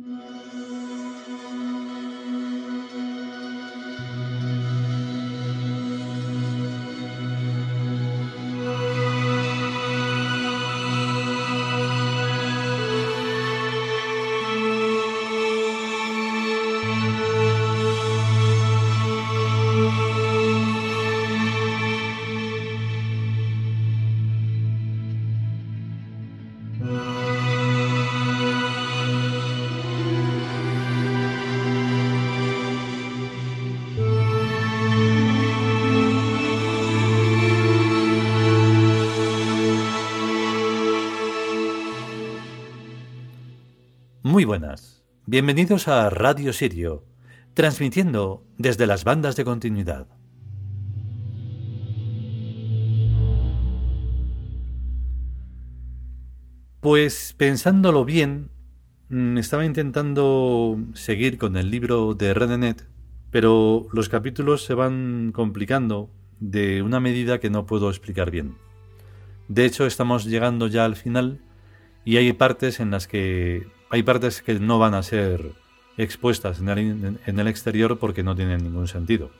Muy buenas. Bienvenidos a Radio Sirio, transmitiendo desde las bandas de continuidad. Pues pensándolo bien, mm, estaba intentando seguir con el libro de Redenet, pero los capítulos se van complicando de una medida que no puedo explicar bien. De hecho, estamos llegando ya al final y hay partes en las que hay partes que no van a ser expuestas en el, exterior porque no tienen ningún sentido.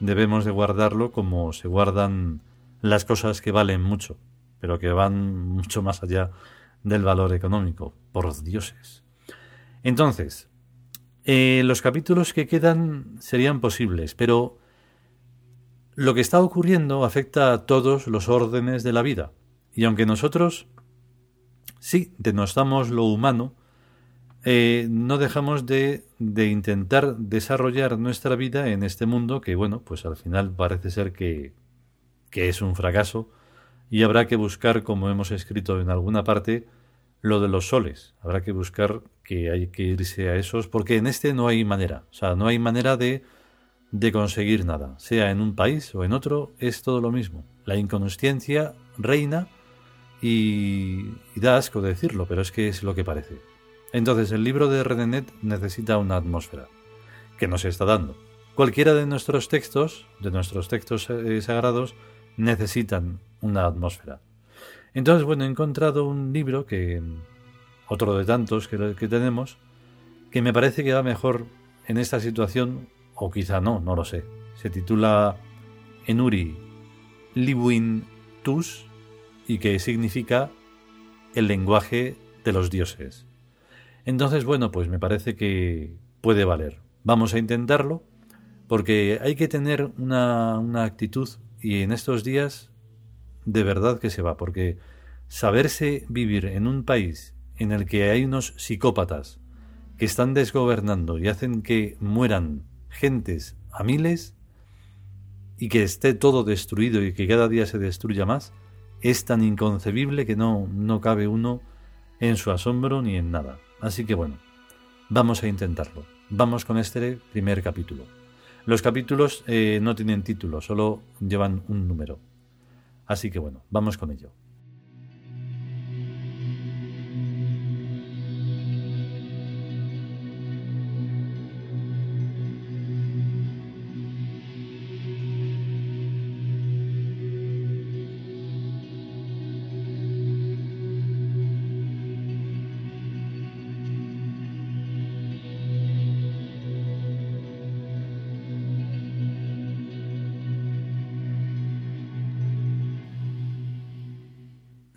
Debemos de guardarlo como se guardan las cosas que valen mucho, pero que van mucho más allá del valor económico, por dioses. Entonces, eh, los capítulos que quedan serían posibles, pero lo que está ocurriendo afecta a todos los órdenes de la vida. Y aunque nosotros sí denostamos lo humano, eh, no dejamos de, de, intentar desarrollar nuestra vida en este mundo que, bueno, pues al final parece ser que, que es un fracaso y habrá que buscar, como hemos escrito en alguna parte, lo de los soles. Habrá que buscar que hay que irse a esos, porque en este no hay manera. O sea, no hay manera de, de conseguir nada. Sea en un país o en otro, es todo lo mismo. La inconsciencia reina y, y da asco decirlo, pero es que es lo que parece. Entonces el libro de Redenet necesita una atmósfera, que nos está dando. Cualquiera de nuestros textos, de nuestros textos eh, sagrados, necesitan una atmósfera. Entonces, bueno, he encontrado un libro que, otro de tantos que, que tenemos, que me parece que va mejor en esta situación, o quizá no, no lo sé. Se titula Enuri Libuin Tus y que significa el lenguaje de los dioses. Entonces, bueno, pues me parece que puede valer. Vamos a intentarlo porque hay que tener una, actitud y en estos días de verdad que se va, porque saberse vivir en un país en el que hay unos psicópatas que están desgobernando y hacen que mueran gentes a miles y que esté todo destruido y que cada día se destruya más, es tan inconcebible que no, no cabe uno en su asombro ni en nada. Así que bueno, vamos a intentarlo. Vamos con este primer capítulo. Los capítulos eh, no tienen título, solo llevan un número. Así que bueno, vamos con ello.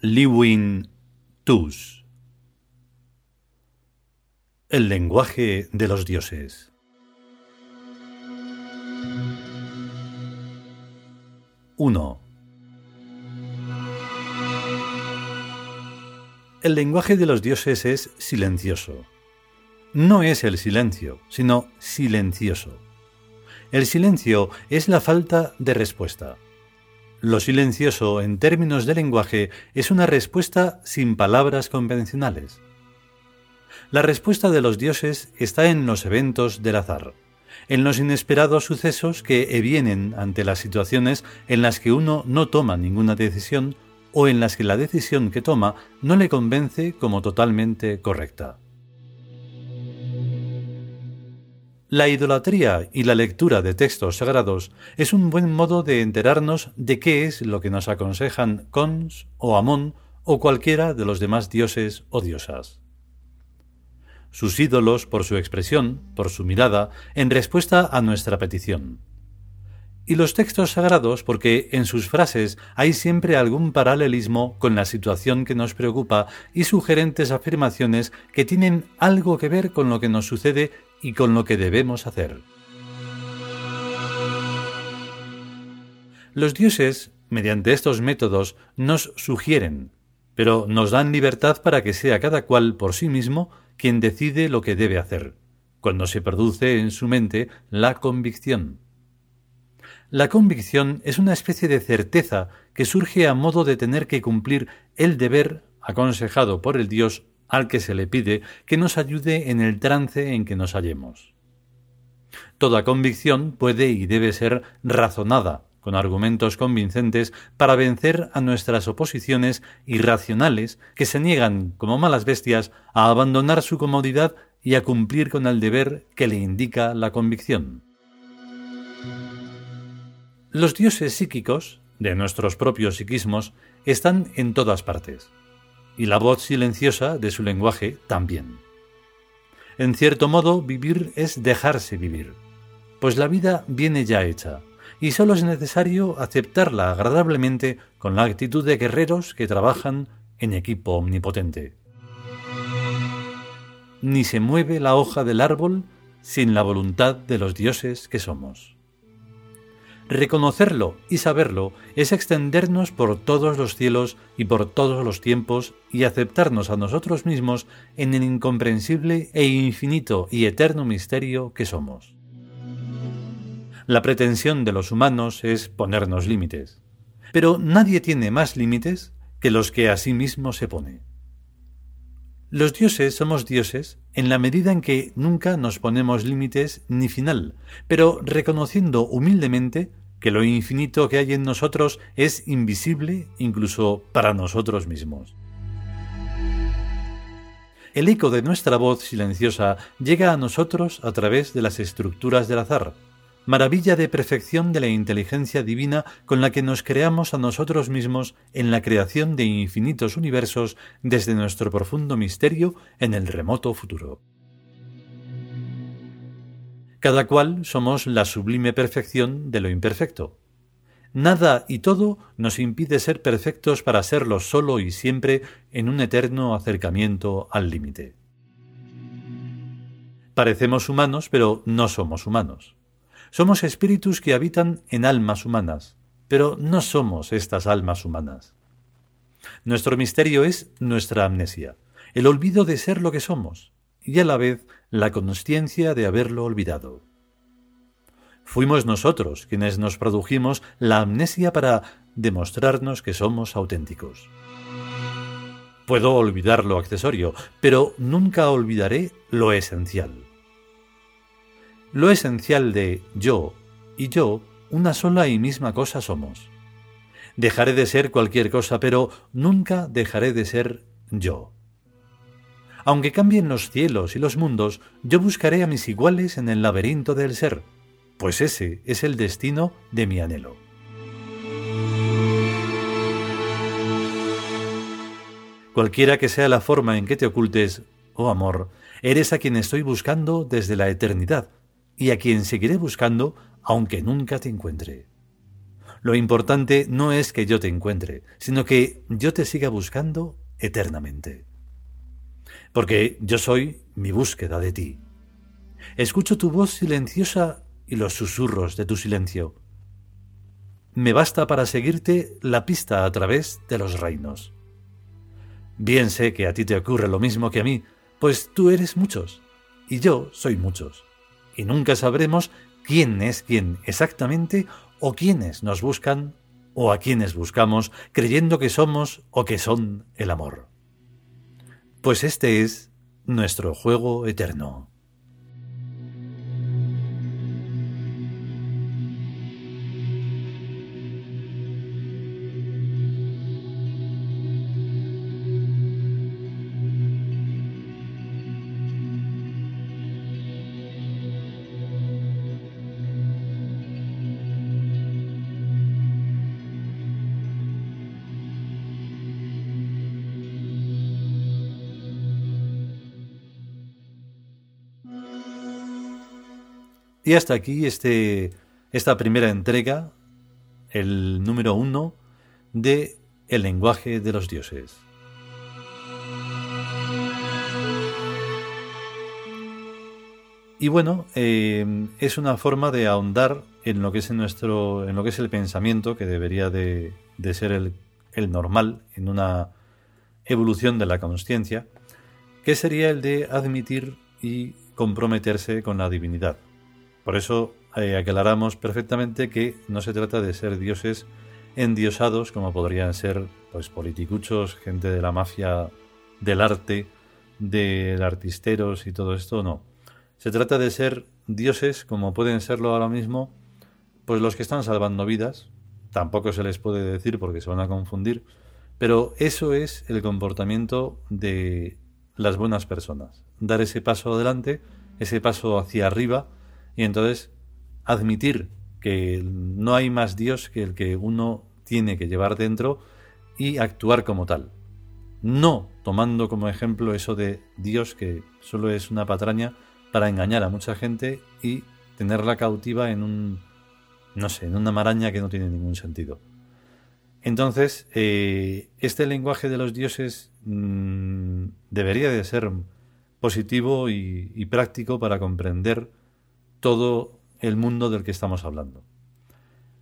Liwin Tus El lenguaje de los dioses ¡1! El lenguaje de los dioses es silencioso. No es el silencio, sino silencioso. El silencio es la falta de respuesta. Lo silencioso, en términos de lenguaje, es una respuesta sin palabras convencionales. La respuesta de los dioses está en los eventos del azar, en los inesperados sucesos que evienen ante las situaciones en las que uno no toma ninguna decisión o en las que la decisión que toma no le convence como totalmente correcta. La idolatría y la lectura de textos sagrados es un buen modo de enterarnos de qué es lo que nos aconsejan Cons o Amón o cualquiera de los demás dioses o diosas. sus ídolos por su expresión, por su mirada, en respuesta a nuestra petición. Y los textos sagrados porque en sus frases hay siempre algún paralelismo con la situación que nos preocupa y sugerentes afirmaciones que tienen algo que ver con lo que nos sucede y con lo que debemos hacer. Los dioses, mediante estos métodos, nos sugieren, pero nos dan libertad para que sea cada cual por sí mismo quien decide lo que debe hacer, cuando se produce en su mente la convicción. La convicción es una especie de certeza que surge a modo de tener que cumplir el deber aconsejado por el Dios al que se le pide que nos ayude en el trance en que nos hallemos. Toda convicción puede y debe ser razonada, con argumentos convincentes para vencer a nuestras oposiciones irracionales que se niegan, como malas bestias, a abandonar su comodidad y a cumplir con el deber que le indica la convicción. Los dioses psíquicos, de nuestros propios psiquismos, están en todas partes, y la voz silenciosa de su lenguaje también. En cierto modo, vivir es dejarse vivir, pues la vida viene ya hecha, y solo es necesario aceptarla agradablemente con la actitud de guerreros que trabajan en equipo omnipotente. Ni se mueve la hoja del árbol sin la voluntad de los dioses que somos. Reconocerlo y saberlo es extendernos por todos los cielos y por todos los tiempos y aceptarnos a nosotros mismos en el incomprensible e infinito y eterno misterio que somos. La pretensión de los humanos es ponernos límites. Pero nadie tiene más límites que los que a sí mismo se pone. Los dioses somos dioses en la medida en que nunca nos ponemos límites ni final, pero reconociendo humildemente que lo infinito que hay en nosotros es invisible incluso para nosotros mismos. El eco de nuestra voz silenciosa llega a nosotros a través de las estructuras del azar, maravilla de perfección de la inteligencia divina con la que nos creamos a nosotros mismos en la creación de infinitos universos desde nuestro profundo misterio en el remoto futuro. Cada cual somos la sublime perfección de lo imperfecto. Nada y todo nos impide ser perfectos para serlo solo y siempre en un eterno acercamiento al límite. Parecemos humanos, pero no somos humanos. Somos espíritus que habitan en almas humanas, pero no somos estas almas humanas. Nuestro misterio es nuestra amnesia, el olvido de ser lo que somos, y a la vez la consciencia de haberlo olvidado. Fuimos nosotros quienes nos produjimos la amnesia para demostrarnos que somos auténticos. Puedo olvidar lo accesorio, pero nunca olvidaré lo esencial. Lo esencial de yo y yo, una sola y misma cosa somos. Dejaré de ser cualquier cosa, pero nunca dejaré de ser yo. Aunque cambien los cielos y los mundos, yo buscaré a mis iguales en el laberinto del ser, pues ese es el destino de mi anhelo. Cualquiera que sea la forma en que te ocultes, oh amor, eres a quien estoy buscando desde la eternidad, y a quien seguiré buscando aunque nunca te encuentre. Lo importante no es que yo te encuentre, sino que yo te siga buscando eternamente. Porque yo soy mi búsqueda de ti. Escucho tu voz silenciosa y los susurros de tu silencio. Me basta para seguirte la pista a través de los reinos. Bien sé que a ti te ocurre lo mismo que a mí, pues tú eres muchos, y yo soy muchos y nunca sabremos quién es quién exactamente o quiénes nos buscan o a quienes buscamos creyendo que somos o que son el amor. Pues este es nuestro juego eterno. Y hasta aquí este, esta primera entrega, el número uno de El lenguaje de los dioses. Y bueno, eh, es una forma de ahondar en lo que es nuestro, en lo que es el pensamiento que debería de, ser el, el, normal en una evolución de la conciencia, que sería el de admitir y comprometerse con la divinidad. Por eso eh, aclaramos perfectamente que no se trata de ser dioses endiosados como podrían ser pues politicuchos, gente de la mafia del arte, de artisteros y todo esto, no. Se trata de ser dioses como pueden serlo ahora mismo pues los que están salvando vidas, tampoco se les puede decir porque se van a confundir, pero eso es el comportamiento de las buenas personas. Dar ese paso adelante, ese paso hacia arriba y entonces admitir que no hay más Dios que el que uno tiene que llevar dentro y actuar como tal. No tomando como ejemplo eso de Dios que solo es una patraña para engañar a mucha gente y tenerla cautiva en un no sé, en una maraña que no tiene ningún sentido. Entonces, eh, este lenguaje de los dioses mm, debería de ser positivo y, práctico para comprender todo el mundo del que estamos hablando.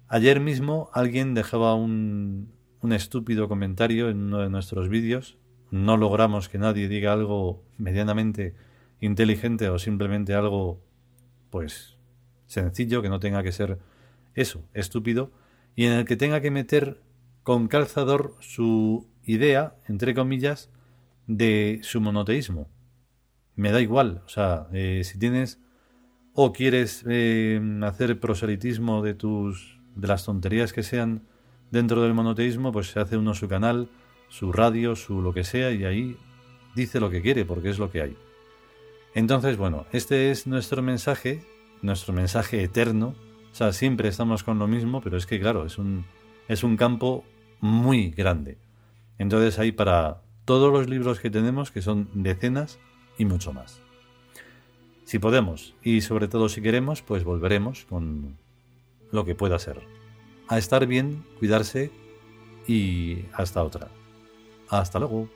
Ayer mismo alguien dejaba un, un estúpido comentario en uno de nuestros vídeos. No logramos que nadie diga algo medianamente inteligente o simplemente algo, pues, sencillo, que no tenga que ser eso, estúpido, y en el que tenga que meter con calzador su idea, entre comillas, de su monoteísmo. Me da igual, o sea, eh, si tienes o quieres eh, hacer proselitismo de tus de las tonterías que sean dentro del monoteísmo, pues se hace uno su canal, su radio, su lo que sea y ahí dice lo que quiere porque es lo que hay. Entonces, bueno, este es nuestro mensaje, nuestro mensaje eterno o sea, siempre estamos con lo mismo, pero es que, claro, es un, es un campo muy grande. Entonces hay para todos los libros que tenemos, que son decenas y mucho más. Si podemos y sobre todo si queremos, pues volveremos con lo que pueda ser. A estar bien, cuidarse y hasta otra. Hasta luego.